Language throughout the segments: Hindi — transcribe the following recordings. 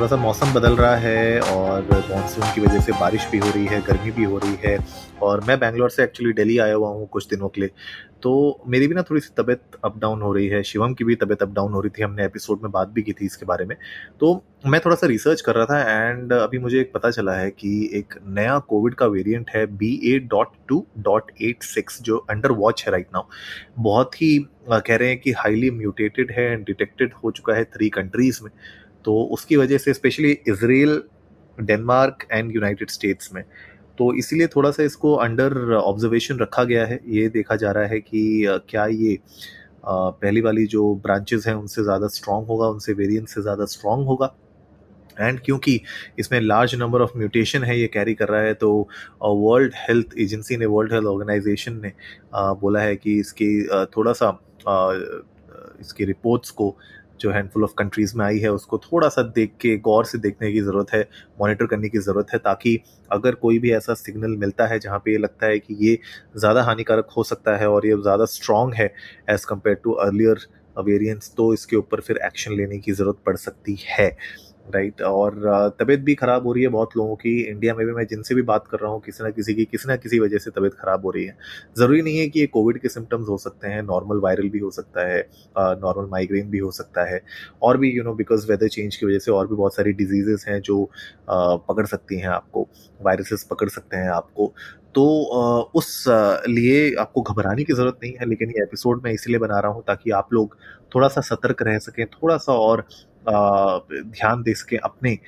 थोड़ा सा मौसम बदल रहा है और मानसून की वजह से बारिश भी हो रही है, गर्मी भी हो रही है और मैं बैंगलोर से एक्चुअली दिल्ली आया हुआ हूँ कुछ दिनों के लिए। तो मेरी भी ना थोड़ी सी तबीयत अप डाउन हो रही है, शिवम की भी तबीयत अप डाउन हो रही थी, हमने एपिसोड में बात भी की थी इसके बारे में। तो मैं थोड़ा सा रिसर्च कर रहा था एंड अभी मुझे एक पता चला है कि एक नया कोविड का वेरिएंट है B A dot two dot eight six जो अंडर वॉच है राइट नाउ बहुत ही कह रहे हैं कि हाईली म्यूटेटेड है एंड डिटेक्टेड हो चुका है थ्री कंट्रीज़ में। तो उसकी वजह से specially Israel Denmark and United States में। तो इसीलिए थोड़ा सा इसको अंडर ऑब्जर्वेशन रखा गया है। ये देखा जा रहा है कि क्या ये पहली वाली जो ब्रांचेस हैं उनसे ज़्यादा स्ट्रॉन्ग होगा, उनसे वेरिएंट से ज़्यादा स्ट्रॉन्ग होगा। एंड क्योंकि इसमें लार्ज नंबर ऑफ़ म्यूटेशन है, ये कैरी कर रहा है तो वर्ल्ड हेल्थ एजेंसी ने वर्ल्ड हेल्थ ऑर्गेनाइजेशन ने बोला है कि इसकी थोड़ा सा इसकी रिपोर्ट्स को जो हैंडफुल ऑफ़ कंट्रीज़ में आई है, उसको थोड़ा सा देख के, गौर से देखने की ज़रूरत है मॉनिटर करने की ज़रूरत है, ताकि अगर कोई भी ऐसा सिग्नल मिलता है जहाँ पे ये लगता है कि ये ज़्यादा हानिकारक हो सकता है और ये ज़्यादा स्ट्रॉन्ग है as compare to earlier variants तो इसके ऊपर फिर एक्शन लेने की ज़रूरत पड़ सकती है। राइट, और तबीयत भी ख़राब हो रही है बहुत लोगों की। इंडिया में भी मैं जिनसे भी बात कर रहा हूँ, किसी ना किसी की, किसी ना किसी वजह से तबीयत ख़राब हो रही है। ज़रूरी नहीं है कि ये कोविड के सिम्टम्स हो सकते हैं, नॉर्मल वायरल भी हो सकता है नॉर्मल माइग्रेन भी हो सकता है, और भी you know because weather change की वजह से और भी बहुत सारी डिजीजेस हैं जो पकड़ सकती हैं आपको वायरसेस पकड़ सकते हैं आपको। तो उस लिए आपको घबराने की ज़रूरत नहीं है, लेकिन ये एपिसोड मैं इसीलिए बना रहा हूँ ताकि आप लोग थोड़ा सा सतर्क रह सकें थोड़ा सा और ध्यान दे सके अपने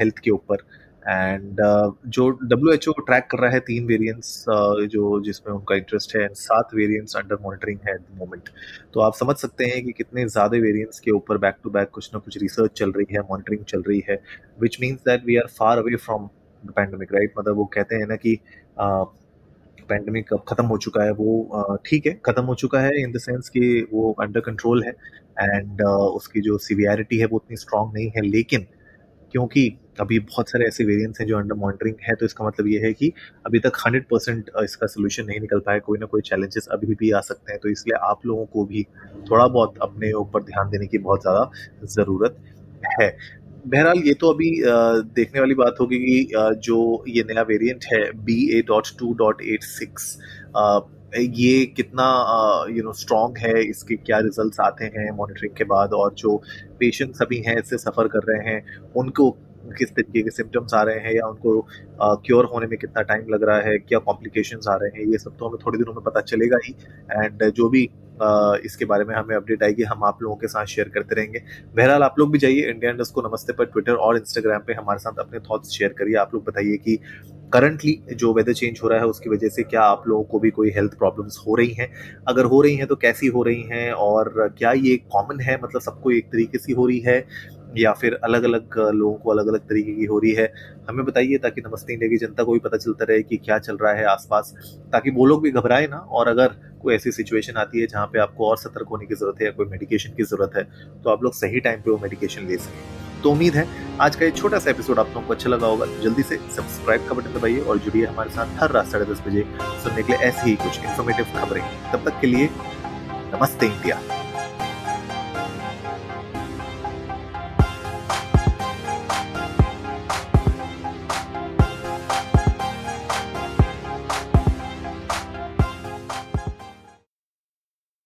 हेल्थ के ऊपर। एंड जो डब्ल्यू एच ओ ट्रैक कर रहा है, तीन वेरिएंट्स जो जिसमें उनका इंटरेस्ट है एंड सात वेरिएंट्स अंडर मॉनिटरिंग है एट द मोमेंट तो आप समझ सकते हैं कि कितने ज़्यादा वेरिएंट्स के ऊपर बैक टू बैक कुछ ना कुछ रिसर्च चल रही है मॉनिटरिंग चल रही है which means that we are far away from the pandemic right मतलब वो कहते हैं ना कि पैंडमिक अब खत्म हो चुका है, वो ठीक है, खत्म हो चुका है इन द सेंस कि वो अंडर कंट्रोल है। एंड उसकी जो सीवियरिटी है वो उतनी स्ट्रांग नहीं है। लेकिन क्योंकि अभी बहुत सारे ऐसे वेरिएंट्स हैं जो अंडर मॉनिटरिंग है तो इसका मतलब ये है कि अभी तक हंड्रेड परसेंट इसका सोल्यूशन नहीं निकल पाया। कोई ना कोई चैलेंजेस अभी भी आ सकते हैं। तो इसलिए आप लोगों को भी थोड़ा बहुत अपने ऊपर ध्यान देने की बहुत ज़्यादा ज़रूरत है। बहरहाल, ये तो अभी देखने वाली बात होगी कि जो ये नया वेरिएंट है B A dot two dot eight six ये कितना यू नो स्ट्रॉन्ग है, इसके क्या रिजल्ट्स आते हैं मॉनिटरिंग के बाद और जो पेशेंट्स अभी हैं, इससे सफ़र कर रहे हैं, उनको किस तरीके के सिम्टम्स आ रहे हैं या उनको क्योर होने में कितना टाइम लग रहा है, क्या कॉम्प्लिकेशंस आ रहे हैं, ये सब तो हमें थोड़ी दिनों में पता चलेगा ही। एंड जो भी इसके बारे में हमें अपडेट आएगी, हम आप लोगों के साथ शेयर करते रहेंगे। बहरहाल आप लोग भी जाइए इंडिया इंडस्ट को नमस्ते पर ट्विटर और इंस्टाग्राम पे हमारे साथ अपने थॉट्स शेयर करिए। आप लोग बताइए कि करंटली जो वेदर चेंज हो रहा है, उसकी वजह से क्या आप लोगों को भी कोई हेल्थ प्रॉब्लम्स हो रही हैं? अगर हो रही हैं तो कैसी हो रही हैं? और क्या ये कॉमन है? मतलब सबको एक तरीके से हो रही है? या फिर अलग अलग लोगों को अलग अलग तरीके की हो रही है? हमें बताइए ताकि नमस्ते इंडिया की जनता को भी पता चलता रहे कि क्या चल रहा है आसपास, ताकि वो लोग भी घबराए ना। और अगर कोई ऐसी सिचुएशन आती है जहाँ पे आपको और सतर्क होने की ज़रूरत है या कोई मेडिकेशन की ज़रूरत है तो आप लोग सही टाइम पे वो मेडिकेशन ले सकें। तो उम्मीद है आज का ये छोटा सा एपिसोड आप लोगों को अच्छा लगा होगा। तो जल्दी से सब्सक्राइब का बटन दबाइए और जुड़िए हमारे साथ हर रात साढ़े दस बजे सुनने के लिए ऐसी ही कुछ इन्फॉर्मेटिव खबरें। तब तक के लिए नमस्ते इंडिया।